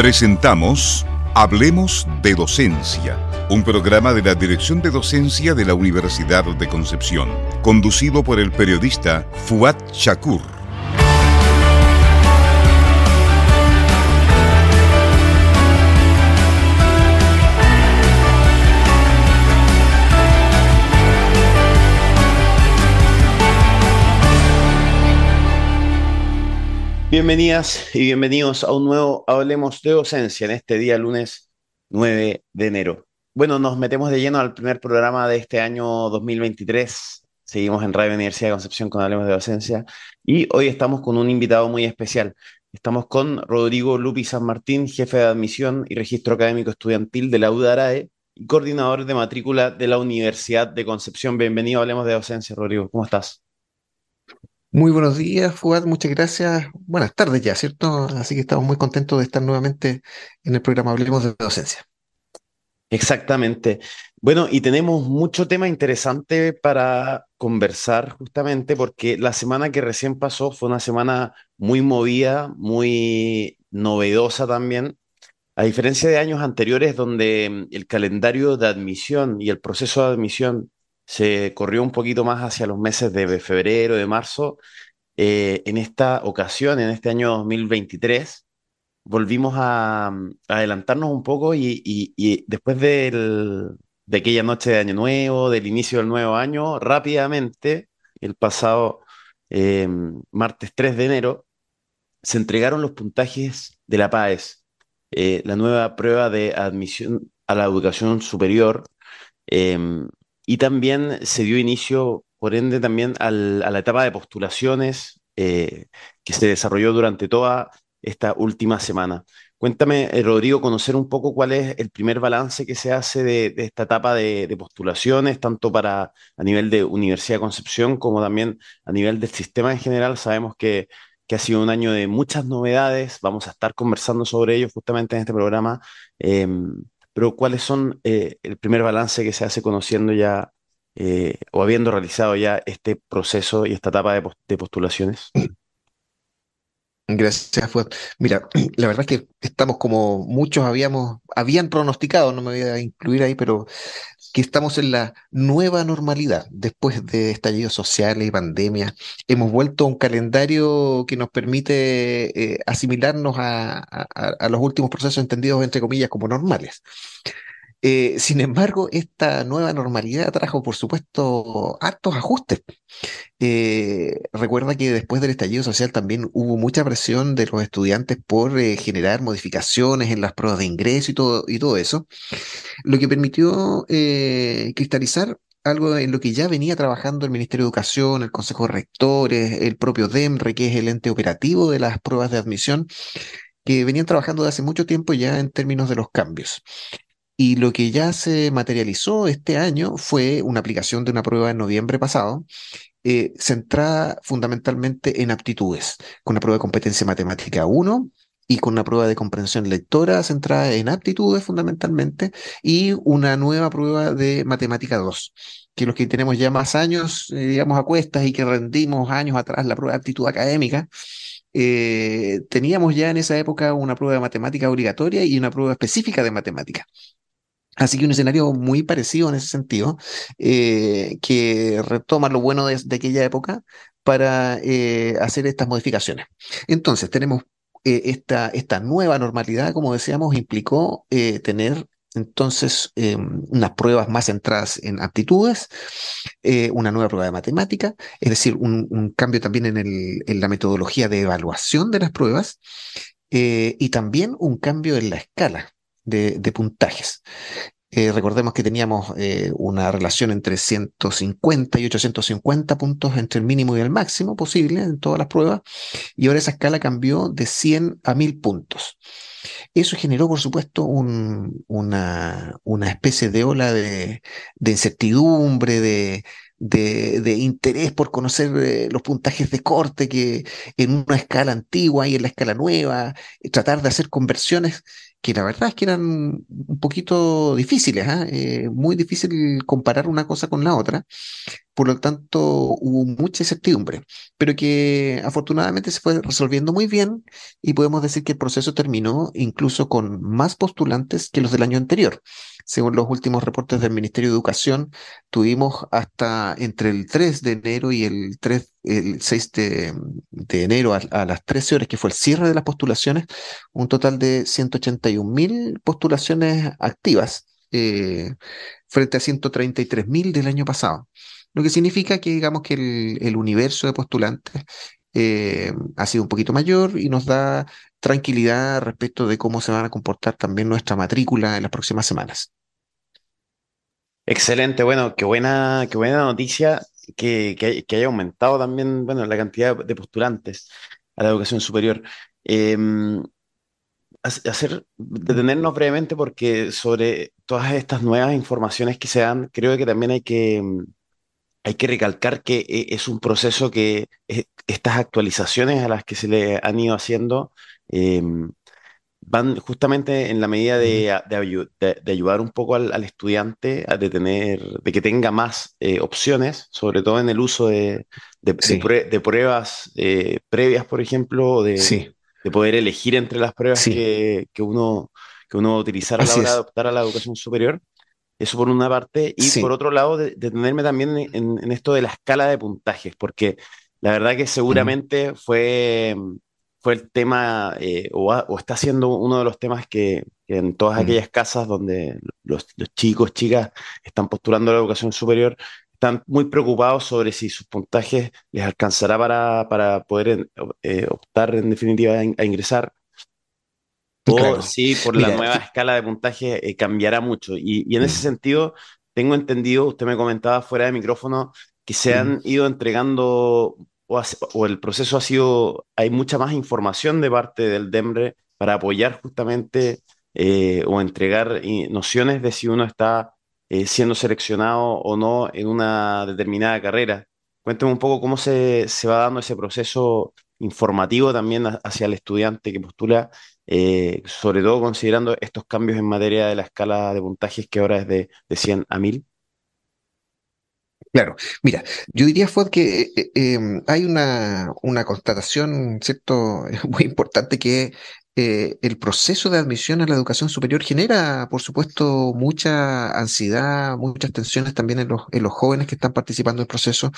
Presentamos Hablemos de Docencia, un programa de la Dirección de Docencia de la Universidad de Concepción, conducido por el periodista Fuad Shakur. Bienvenidas y bienvenidos a un nuevo Hablemos de Docencia en este día lunes 9 de enero. Bueno, nos metemos de lleno al primer programa de este año 2023. Seguimos en Radio Universidad de Concepción con Hablemos de Docencia y hoy estamos con un invitado muy especial. Estamos con Rodrigo Lupi San Martín, jefe de admisión y registro académico estudiantil de la UDARAE y coordinador de matrícula de la Universidad de Concepción. Bienvenido Hablemos de Docencia, Rodrigo. ¿Cómo estás? Muy buenos días, Fuad, muchas gracias. Buenas tardes ya, ¿cierto? Así que estamos muy contentos de estar nuevamente en el programa Hablemos de Docencia. Exactamente. Bueno, y tenemos mucho tema interesante para conversar justamente porque la semana que recién pasó fue una semana muy movida, muy novedosa también. A diferencia de años anteriores donde mm, el calendario de admisión y el proceso de admisión se corrió un poquito más hacia los meses de febrero, de marzo. Eh, en esta ocasión, en este año 2023, volvimos a, adelantarnos un poco y, después de aquella noche de Año Nuevo, del inicio del nuevo año, rápidamente, el pasado eh, martes 3 de enero, se entregaron los puntajes de la PAES, eh, la nueva prueba de admisión a la educación superior. Y también se dio inicio, por ende, también a la etapa de postulaciones eh, que se desarrolló durante toda esta última semana. Cuéntame, eh, Rodrigo, conocer un poco cuál es el primer balance que se hace de, esta etapa de, postulaciones, tanto para a nivel de Universidad de Concepción como también a nivel del sistema en general. Sabemos que, ha sido un año de muchas novedades, vamos a estar conversando sobre ello justamente en este programa. Em, pero ¿cuáles son eh, el primer balance que se hace conociendo ya eh, o habiendo realizado ya este proceso y esta etapa de, postulaciones? Gracias, Fuad. Mira, la verdad es que estamos como muchos habíamos, habían pronosticado, no me voy a incluir ahí, pero que estamos en la nueva normalidad después de estallidos sociales y pandemia. Hemos vuelto a un calendario que nos permite eh, asimilarnos a, los últimos procesos entendidos, entre comillas, como normales. Eh, sin embargo, esta nueva normalidad trajo, por supuesto, hartos ajustes. Eh, recuerda que después del estallido social también hubo mucha presión de los estudiantes por eh, generar modificaciones en las pruebas de ingreso y todo, y todo eso, lo que permitió cristalizar algo en lo que ya venía trabajando el Ministerio de Educación, el Consejo de Rectores, el propio DEMRE, que es el ente operativo de las pruebas de admisión, que venían trabajando desde hace mucho tiempo ya en términos de los cambios. Y lo que ya se materializó este año fue una aplicación de una prueba en noviembre pasado, eh, centrada fundamentalmente en aptitudes, con una prueba de competencia matemática 1 y con una prueba de comprensión lectora centrada en aptitudes fundamentalmente, y una nueva prueba de matemática 2 que los que tenemos ya más años, eh, digamos, a cuestas y que rendimos años atrás la prueba de aptitud académica, eh, teníamos ya en esa época una prueba de matemática obligatoria y una prueba específica de matemática. Así que un escenario muy parecido en ese sentido, eh, que retoma lo bueno de, aquella época para eh, hacer estas modificaciones. Entonces, tenemos eh, esta, esta nueva normalidad, como decíamos, implicó tener entonces unas pruebas más centradas en aptitudes, una nueva prueba de matemática, es decir, un, cambio también en, la metodología de evaluación de las pruebas y también un cambio en la escala de, puntajes. Eh, recordemos que teníamos eh, una relación entre 150 y 850 puntos entre el mínimo y el máximo posible en todas las pruebas, y ahora esa escala cambió de 100 a 1000 puntos. Eso generó, por supuesto, una, especie de ola de, incertidumbre, de, de, interés por conocer eh, los puntajes de corte que en una escala antigua y en la escala nueva, tratar de hacer conversiones que la verdad es que eran un poquito difíciles, ¿ah? eh, muy difícil comparar una cosa con la otra, por lo tanto hubo mucha incertidumbre, pero que afortunadamente se fue resolviendo muy bien y podemos decir que el proceso terminó incluso con más postulantes que los del año anterior. Según los últimos reportes del Ministerio de Educación, tuvimos hasta entre el 3 de enero y el 3 el 6 de, enero a, las 13 horas, que fue el cierre de las postulaciones, un total de 181 mil postulaciones activas eh, frente a 133 mil del año pasado. Lo que significa que digamos que el, universo de postulantes eh, ha sido un poquito mayor y nos da tranquilidad respecto de cómo se van a comportar también nuestra matrícula en las próximas semanas. Excelente, bueno, qué buena, qué buena noticia que, que, haya aumentado también, bueno, la cantidad de postulantes a la educación superior. Em, hacer, detenernos brevemente porque sobre todas estas nuevas informaciones que se dan, creo que también hay que, hay que recalcar que eh, es un proceso que eh, estas actualizaciones a las que se le han ido haciendo em, van justamente en la medida de, de, ayudar un poco al, estudiante a tener, de que tenga más eh, opciones, sobre todo en el uso de, pruebas previas, por ejemplo, de, poder elegir entre las pruebas que, uno, que uno va a utilizar a la hora de adoptar a la educación superior. Eso por una parte. Y por otro lado, detenerme también en, esto de la escala de puntajes, porque la verdad que seguramente fue, fue el tema, eh, o, está siendo uno de los temas que, en todas aquellas casas donde los, chicos, chicas están postulando a la educación superior, están muy preocupados sobre si sus puntajes les alcanzará para, poder eh, optar en definitiva a ingresar o sí, por la nueva escala de puntaje eh, cambiará mucho. Y, en ese mm. sentido, tengo entendido, usted me comentaba fuera de micrófono, que se han mm. ido entregando, o, el proceso ha sido, hay mucha más información de parte del DEMRE para apoyar justamente eh, o entregar nociones de si uno está eh, siendo seleccionado o no en una determinada carrera. Cuénteme un poco cómo se, se va dando ese proceso informativo también hacia el estudiante que postula eh, sobre todo considerando estos cambios en materia de la escala de puntajes que ahora es de, de 100 a 1000? Claro, mira, yo diría, Fue que eh, eh, em, hay una, una constatación, ¿cierto?, muy importante que eh, el proceso de admisión a la educación superior genera, por supuesto, mucha ansiedad, muchas tensiones también en los, en los jóvenes que están participando del proceso.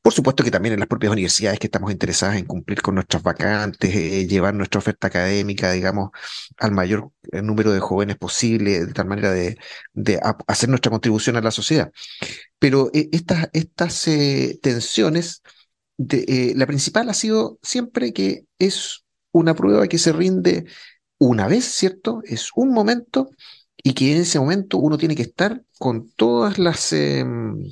Por supuesto que también en las propias universidades que estamos interesadas en cumplir con nuestras vacantes, eh, llevar nuestra oferta académica, digamos, al mayor eh, número de jóvenes posible, de tal manera de, hacer nuestra contribución a la sociedad. Pero estas, estas tensiones, la principal ha sido siempre que es una prueba que se rinde una vez, ¿cierto? Es un momento y que en ese momento uno tiene que estar con todas las, em,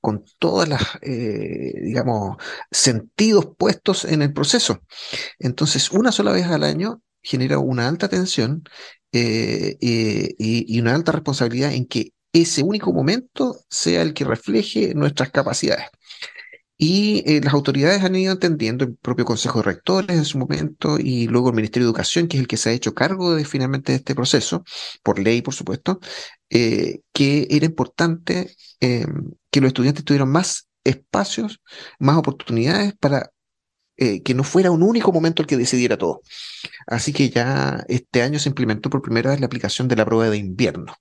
con todas las, eh, digamos, sentidos puestos en el proceso. Entonces, una sola vez al año genera una alta tensión eh, y una alta responsabilidad en que ese único momento sea el que refleje nuestras capacidades. Y eh, las autoridades han ido entendiendo, el propio Consejo de Rectores en su momento, y luego el Ministerio de Educación, que es el que se ha hecho cargo de finalmente de este proceso, por ley, por supuesto, eh, que era importante eh, que los estudiantes tuvieran más espacios, más oportunidades para que no fuera un único momento el que decidiera todo. Así que ya este año se implementó por primera vez la aplicación de la prueba de invierno,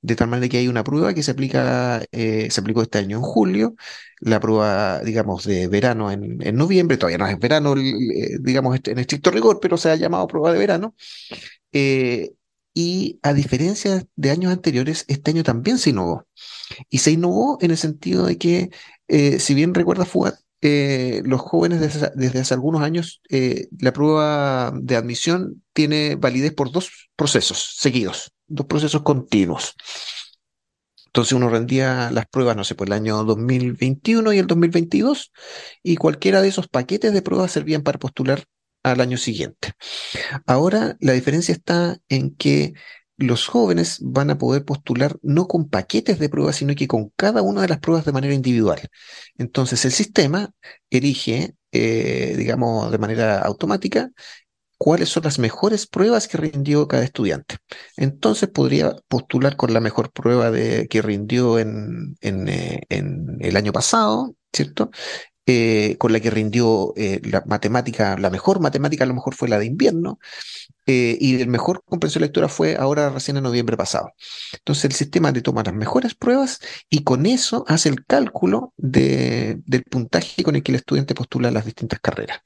de tal manera que hay una prueba que se aplica, se aplicó este año en julio, la prueba, digamos, de verano en, noviembre, todavía no es verano, eh, digamos, en estricto rigor, pero se ha llamado prueba de verano. Eh, y a diferencia de años anteriores, este año también se innovó. Y se innovó en el sentido de que, eh, si bien recuerda Fugat, los jóvenes desde, hace algunos años, la prueba de admisión tiene validez por dos procesos seguidos, dos procesos continuos. Entonces uno rendía las pruebas, no sé, por el año 2021 y el 2022, y cualquiera de esos paquetes de pruebas servían para postular al año siguiente. Ahora la diferencia está en que los jóvenes van a poder postular no con paquetes de pruebas, sino que con cada una de las pruebas de manera individual. Entonces el sistema elige, eh, digamos, de manera automática cuáles son las mejores pruebas que rindió cada estudiante. Entonces podría postular con la mejor prueba de, que rindió en, eh, en el año pasado, ¿cierto? Eh, con la que rindió eh, la matemática, la mejor matemática a lo mejor fue la de invierno, eh, y el mejor comprensión lectura fue ahora recién en noviembre pasado. Entonces el sistema le toma las mejores pruebas y con eso hace el cálculo de, del puntaje con el que el estudiante postula las distintas carreras.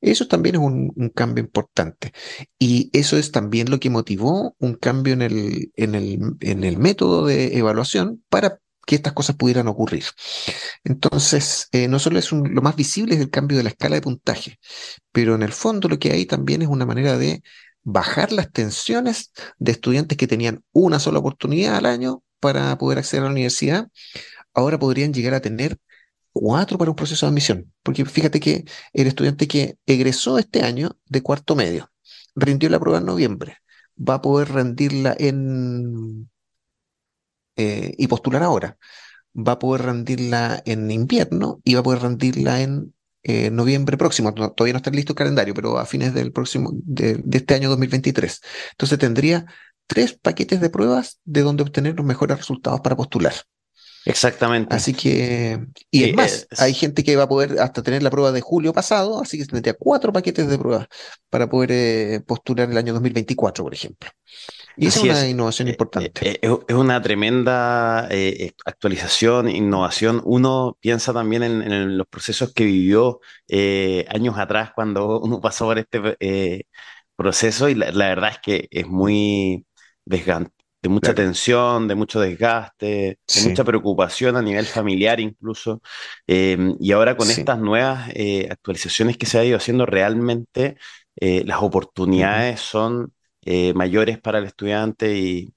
Eso también es un, un, cambio importante y eso es también lo que motivó un cambio en el, en el, en el método de evaluación para que estas cosas pudieran ocurrir. Entonces, eh, no solo es un, lo más visible es el cambio de la escala de puntaje, pero en el fondo lo que hay también es una manera de bajar las tensiones de estudiantes que tenían una sola oportunidad al año para poder acceder a la universidad, ahora podrían llegar a tener cuatro para un proceso de admisión. Porque fíjate que el estudiante que egresó este año de cuarto medio, rindió la prueba en noviembre, va a poder rendirla en eh, y postular ahora. Va a poder rendirla en invierno y va a poder rendirla en eh, noviembre próximo. todavía no está listo el calendario, pero a fines del próximo, de, este año 2023. Entonces tendría tres paquetes de pruebas de donde obtener los mejores resultados para postular. Exactamente. Así que, y es más, hay gente que va a poder hasta tener la prueba de julio pasado, así que tendría cuatro paquetes de pruebas para poder eh, postular el año 2024, por ejemplo. Y es una innovación eh, importante. Eh, eh, es una tremenda actualización, innovación. Uno piensa también en, los procesos que vivió años atrás cuando uno pasó por este proceso y la, verdad es que es muy desgastante, de mucha tensión, de mucho desgaste, de mucha preocupación a nivel familiar incluso. y ahora con estas nuevas actualizaciones que se ha ido haciendo, realmente las oportunidades son eh, mayores para el estudiante y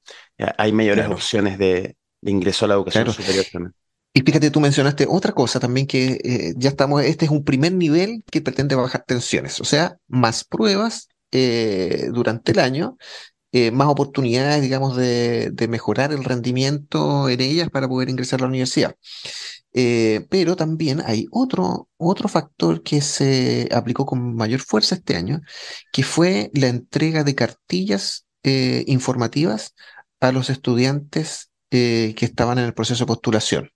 hay mayores opciones de, ingreso a la educación superior también. Y fíjate, tú mencionaste otra cosa también que eh, ya estamos, este es un primer nivel que pretende bajar tensiones, o sea, más pruebas eh, durante el año, más oportunidades, digamos, de, de, mejorar el rendimiento en ellas para poder ingresar a la universidad. Eh, pero también hay otro, otro factor que se aplicó con mayor fuerza este año, que fue la entrega de cartillas eh, informativas a los estudiantes eh, que estaban en el proceso de postulación.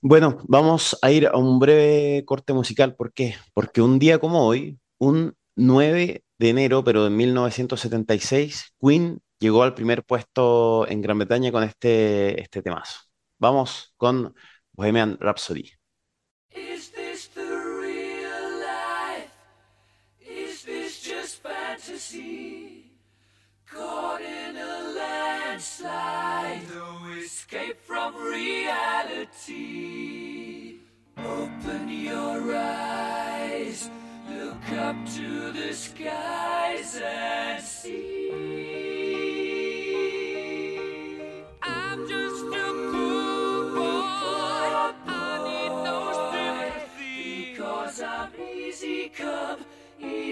Bueno, vamos a ir a un breve corte musical. ¿Por qué? Porque un día como hoy, un 9 de enero, pero de 1976, Queen llegó al primer puesto en Gran Bretaña con este, este temazo. Vamos con Bohemian Rhapsody. Is this just fantasy? Caught in a escape from reality. Open your eyes, look up to the skies and see.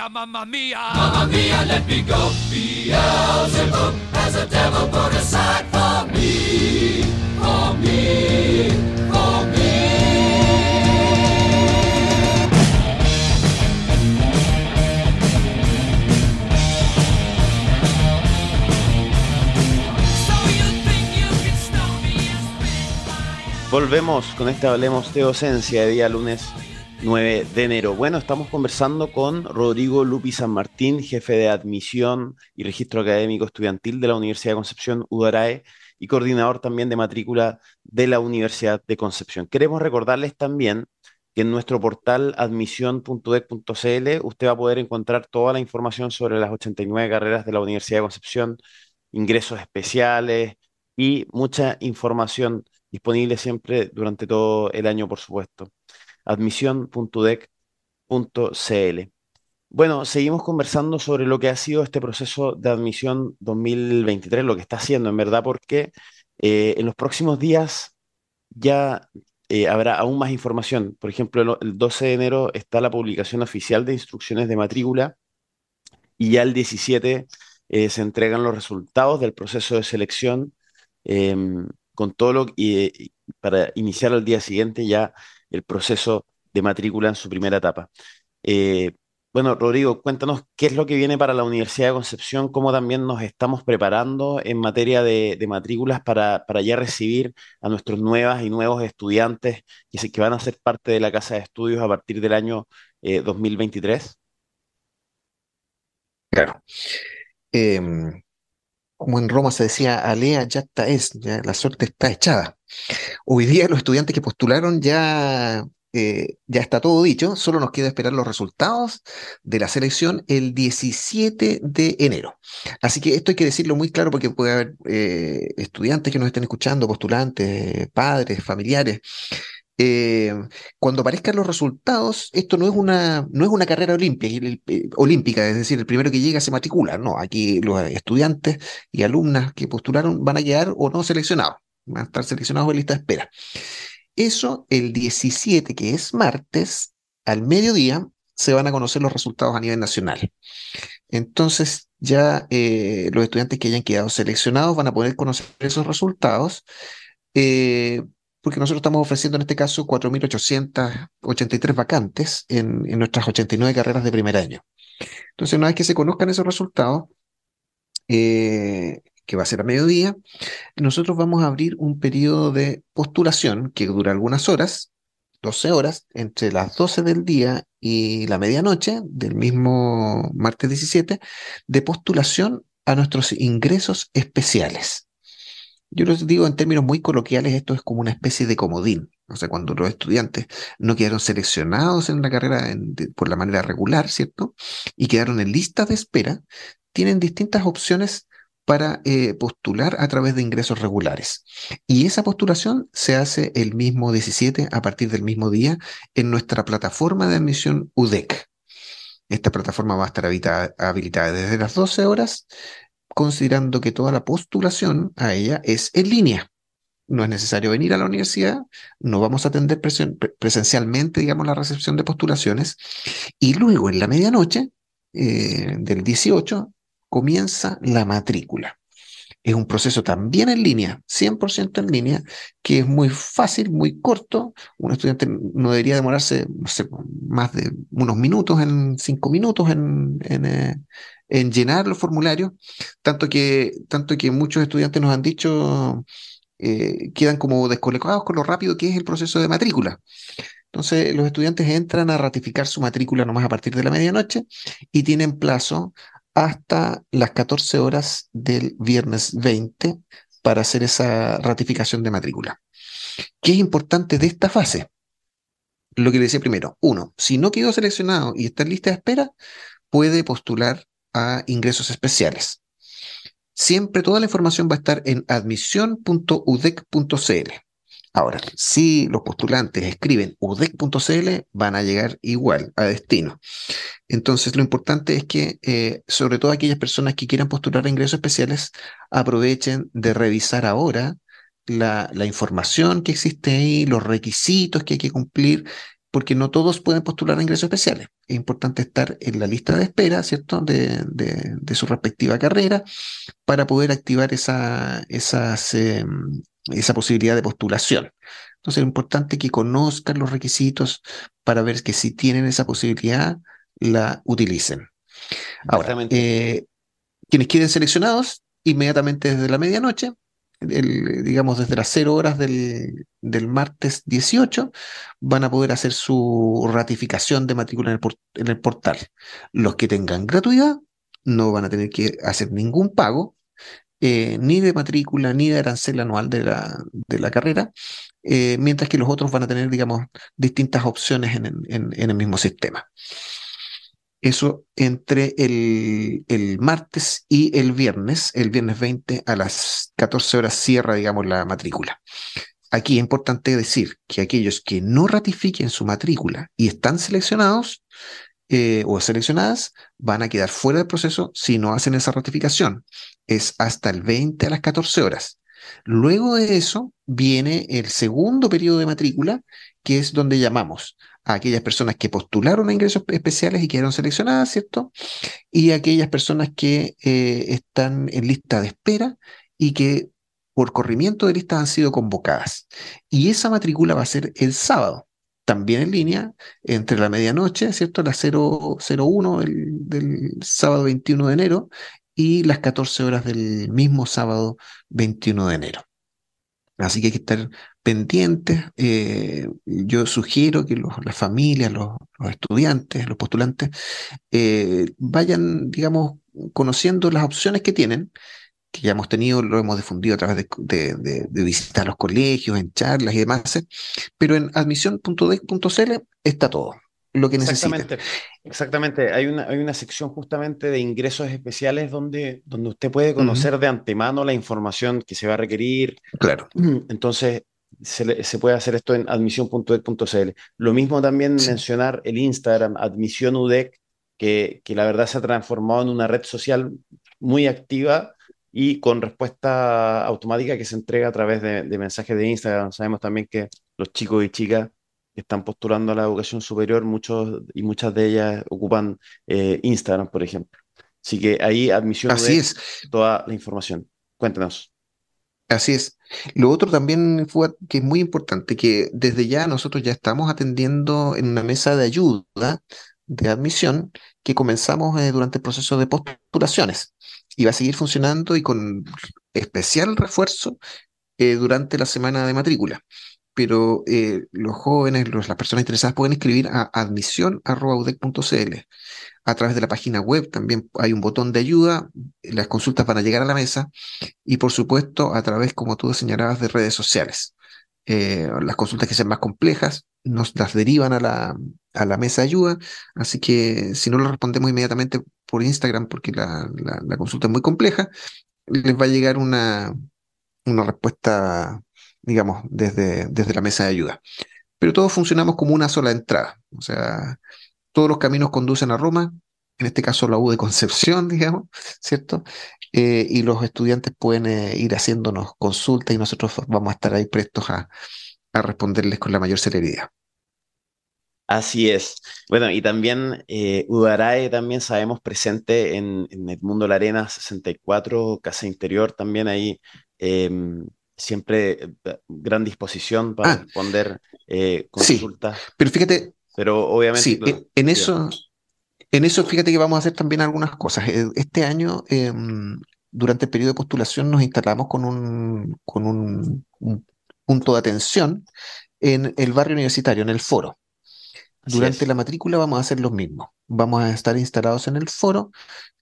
mia, mamma mia! Mamma mia, let me go! Beelzebub has a devil put aside for me, for me, for me. So you think you can stop me and spit my Volvemos con este Hablemos de Docencia de día lunes 9 de enero. Bueno, estamos conversando con Rodrigo Lupi San Martín, jefe de admisión y registro académico estudiantil de la Universidad de Concepción, UDARAE, y coordinador también de matrícula de la Universidad de Concepción. Queremos recordarles también que en nuestro portal admisión.ec.cl usted va a poder encontrar toda la información sobre las 89 carreras de la Universidad de Concepción, ingresos especiales y mucha información disponible siempre durante todo el año, por supuesto. admisión.udec.cl. Bueno, seguimos conversando sobre lo que ha sido este proceso de admisión 2023, lo que está haciendo en verdad, porque eh, en los próximos días ya eh, habrá aún más información. Por ejemplo, el, el 12 de enero está la publicación oficial de instrucciones de matrícula y ya el 17 eh, se entregan los resultados del proceso de selección em, con todo lo y para iniciar al día siguiente ya el proceso de matrícula en su primera etapa. Eh, bueno, Rodrigo, cuéntanos qué es lo que viene para la Universidad de Concepción, cómo también nos estamos preparando en materia de, matrículas para, para ya recibir a nuestros nuevas y nuevos estudiantes que, se- van a ser parte de la Casa de Estudios a partir del año eh, 2023. Claro. Em, como en Roma se decía, alea jacta es, ya la suerte está echada. Hoy día los estudiantes que postularon ya, eh, ya está todo dicho, solo nos queda esperar los resultados de la selección el 17 de enero. Así que esto hay que decirlo muy claro porque puede haber eh, estudiantes que nos estén escuchando, postulantes, padres, familiares. Eh, cuando aparezcan los resultados, esto no es una, no es una carrera el- olímpica, es decir, el primero que llega se matricula. No, aquí los estudiantes y alumnas que postularon van a quedar o no seleccionados, van a estar seleccionados en lista de espera. Eso el 17, que es martes, al mediodía, se van a conocer los resultados a nivel nacional. Entonces, ya eh, los estudiantes que hayan quedado seleccionados van a poder conocer esos resultados, eh, porque nosotros estamos ofreciendo en este caso 4.883 vacantes en, nuestras 89 carreras de primer año. Entonces, una vez que se conozcan esos resultados, eh, que va a ser a mediodía, nosotros vamos a abrir un periodo de postulación que dura algunas horas, 12 horas, entre las 12 del día y la medianoche del mismo martes 17, de postulación a nuestros ingresos especiales. Yo les digo en términos muy coloquiales, esto es como una especie de comodín. O sea, cuando los estudiantes no quedaron seleccionados en la carrera por la manera regular, ¿cierto? Y quedaron en lista de espera, tienen distintas opciones para eh, postular a través de ingresos regulares. Y esa postulación se hace el mismo 17 a partir del mismo día en nuestra plataforma de admisión UDEC. Esta plataforma va a estar habilitada desde las 12 horas, considerando que toda la postulación a ella es en línea. No es necesario venir a la universidad, no vamos a atender presen- pre- presencialmente, digamos, la recepción de postulaciones. Y luego en la medianoche eh, del 18 comienza la matrícula. Es un proceso también en línea, 100% en línea, que es muy fácil, muy corto. Un estudiante no debería demorarse, más de unos minutos, en cinco minutos, en, en, eh, en llenar los formularios. Tanto que, tanto que muchos estudiantes nos han dicho, eh, quedan como descolocados con lo rápido que es el proceso de matrícula. Entonces, los estudiantes entran a ratificar su matrícula nomás a partir de la medianoche y tienen plazo hasta las 14 horas del viernes 20 para hacer esa ratificación de matrícula. ¿Qué es importante de esta fase? Lo que decía primero, uno, si no quedó seleccionado y está en lista de espera, puede postular a ingresos especiales. Siempre toda la información va a estar en admisión.udec.cl. Ahora, si los postulantes escriben udec.cl, van a llegar igual a destino. Entonces, lo importante es que, eh, sobre todo aquellas personas que quieran postular a ingresos especiales, aprovechen de revisar ahora la, la información que existe ahí, los requisitos que hay que cumplir, porque no todos pueden postular a ingresos especiales. Es importante estar en la lista de espera, ¿cierto?, de, de, de su respectiva carrera para poder activar esa, esas, eh, esa posibilidad de postulación. Entonces, es importante que conozcan los requisitos para ver que si tienen esa posibilidad, la utilicen. Ahora, eh, quienes queden seleccionados, inmediatamente desde la medianoche, digamos desde las 0 horas del, del, martes 18, van a poder hacer su ratificación de matrícula en el, en el portal. Los que tengan gratuidad no van a tener que hacer ningún pago, eh, ni de matrícula, ni de arancel anual de la, de la carrera, eh, mientras que los otros van a tener, digamos, distintas opciones en, en, en el mismo sistema. Eso entre el, el, martes y el viernes, el viernes 20 a las 14 horas cierra, digamos, la matrícula. Aquí es importante decir que aquellos que no ratifiquen su matrícula y están seleccionados eh, o seleccionadas van a quedar fuera del proceso si no hacen esa ratificación. Es hasta el 20 a las 14 horas. Luego de eso viene el segundo periodo de matrícula, que es donde llamamos a aquellas personas que postularon a ingresos especiales y quedaron seleccionadas, ¿cierto? Y aquellas personas que eh, están en lista de espera y que por corrimiento de listas han sido convocadas. Y esa matrícula va a ser el sábado, también en línea, entre la medianoche, ¿cierto? La 001 del, del sábado 21 de enero y las 14 horas del mismo sábado 21 de enero. Así que hay que estar pendientes. Eh, yo sugiero que los, las familias, los, los, estudiantes, los postulantes, eh, vayan, digamos, conociendo las opciones que tienen, que ya hemos tenido, lo hemos difundido a través de, de, de, de visitar los colegios, en charlas y demás, pero en admisión.dec.cl está todo lo que exactamente, Exactamente, hay una, hay una sección justamente de ingresos especiales donde, donde usted puede conocer uh -huh. de antemano la información que se va a requerir. Claro. Entonces, se, le, se puede hacer esto en admisión.udec.cl. Lo mismo también sí. mencionar el Instagram, admisionudec, que, que la verdad se ha transformado en una red social muy activa y con respuesta automática que se entrega a través de, de mensajes de Instagram. Sabemos también que los chicos y chicas están postulando a la educación superior, muchos y muchas de ellas ocupan eh, Instagram, por ejemplo. Así que ahí admisión Así es. toda la información. Cuéntanos. Así es. Lo otro también fue que es muy importante, que desde ya nosotros ya estamos atendiendo en una mesa de ayuda de admisión que comenzamos eh, durante el proceso de postulaciones y va a seguir funcionando y con especial refuerzo eh, durante la semana de matrícula pero eh, los jóvenes, las personas interesadas pueden escribir a admisión.udec.cl. A través de la página web también hay un botón de ayuda, las consultas van a llegar a la mesa y por supuesto a través, como tú señalabas, de redes sociales. Eh, las consultas que sean más complejas nos las derivan a la, a la mesa de ayuda, así que si no lo respondemos inmediatamente por Instagram porque la, la, la consulta es muy compleja, les va a llegar una, una respuesta digamos, desde, desde la mesa de ayuda. Pero todos funcionamos como una sola entrada. O sea, todos los caminos conducen a Roma, en este caso la U de Concepción, digamos, ¿cierto? Eh, y los estudiantes pueden eh, ir haciéndonos consultas y nosotros vamos a estar ahí prestos a, a responderles con la mayor celeridad. Así es. Bueno, y también eh, Udarae también sabemos presente en, en Edmundo La Arena 64, Casa Interior, también ahí eh, siempre gran disposición para ah, responder eh, consultas. Sí, pero fíjate, pero obviamente sí, en, en eso, en eso fíjate que vamos a hacer también algunas cosas. Este año, eh, durante el periodo de postulación, nos instalamos con un, con un, un punto de atención en el barrio universitario, en el foro. Durante la matrícula vamos a hacer lo mismo. Vamos a estar instalados en el foro,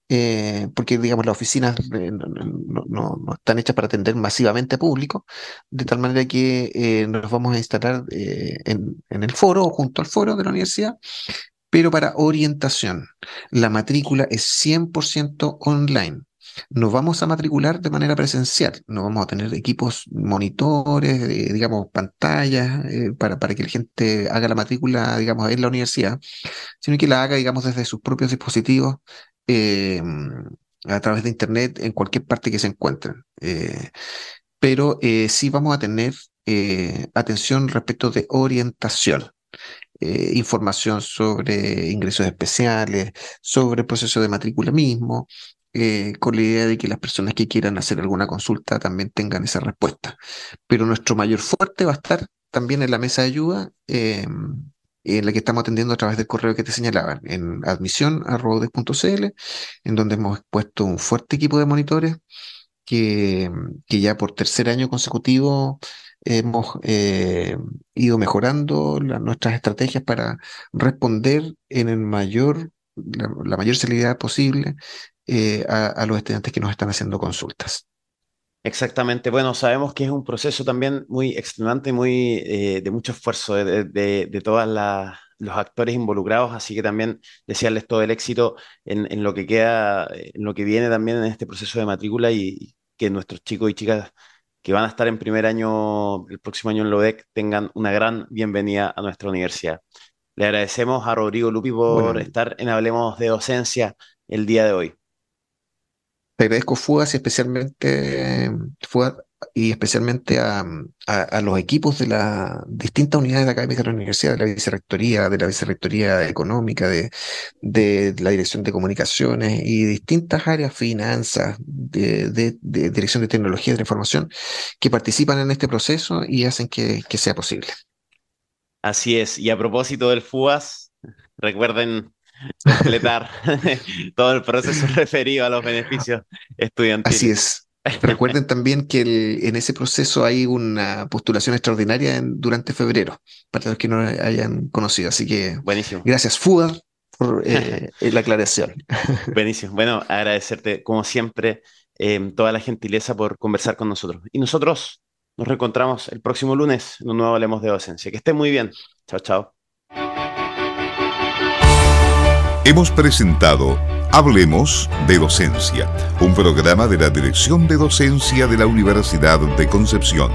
eh, porque digamos las oficinas eh, no, están hechas para atender masivamente a público, de tal manera que eh, nos vamos a instalar en, en, el foro o junto al foro de la universidad, pero para orientación. La matrícula es 100% online nos vamos a matricular de manera presencial, no vamos a tener equipos monitores, digamos, pantallas, para, para que la gente haga la matrícula, digamos, en la universidad, sino que la haga, digamos, desde sus propios dispositivos, eh, a través de Internet, en cualquier parte que se encuentren. pero sí vamos a tener atención respecto de orientación. información sobre ingresos especiales, sobre el proceso de matrícula mismo, eh, con la idea de que las personas que quieran hacer alguna consulta también tengan esa respuesta. Pero nuestro mayor fuerte va a estar también en la mesa de ayuda, en la que estamos atendiendo a través del correo que te señalaba, en admisión.cl, en donde hemos puesto un fuerte equipo de monitores que, que ya por tercer año consecutivo hemos eh, ido mejorando nuestras estrategias para responder en el mayor, la mayor celeridad posible eh, a, los estudiantes que nos están haciendo consultas. Exactamente. Bueno, sabemos que es un proceso también muy extenuante, muy eh, de mucho esfuerzo de, de, todos los actores involucrados, así que también desearles todo el éxito en, lo que queda, en lo que viene también en este proceso de matrícula y, que nuestros chicos y chicas que van a estar en primer año, el próximo año en LODEC, tengan una gran bienvenida a nuestra universidad. Le agradecemos a Rodrigo Lupi por estar en Hablemos de Docencia el día de hoy. Te agradezco FUAS y especialmente, y especialmente a, los equipos de las distintas unidades académicas de la universidad, de la vicerrectoría, de la vicerrectoría económica, de, la dirección de comunicaciones y distintas áreas, finanzas, de, de, dirección de tecnología de la información, que participan en este proceso y hacen que, que sea posible. Así es. Y a propósito del FUAS, recuerden completar todo el proceso referido a los beneficios estudiantiles. Así es. Recuerden también que en ese proceso hay una postulación extraordinaria durante febrero, para los que no hayan conocido. Así que Buenísimo. gracias, Fuda, por eh, la aclaración. Buenísimo. Bueno, agradecerte, como siempre, eh, toda la gentileza por conversar con nosotros. Y nosotros nos reencontramos el próximo lunes en un nuevo Hablemos de Docencia. Que estén muy bien. Chao, chao. Hemos presentado Hablemos de Docencia, un programa de la Dirección de Docencia de la Universidad de Concepción.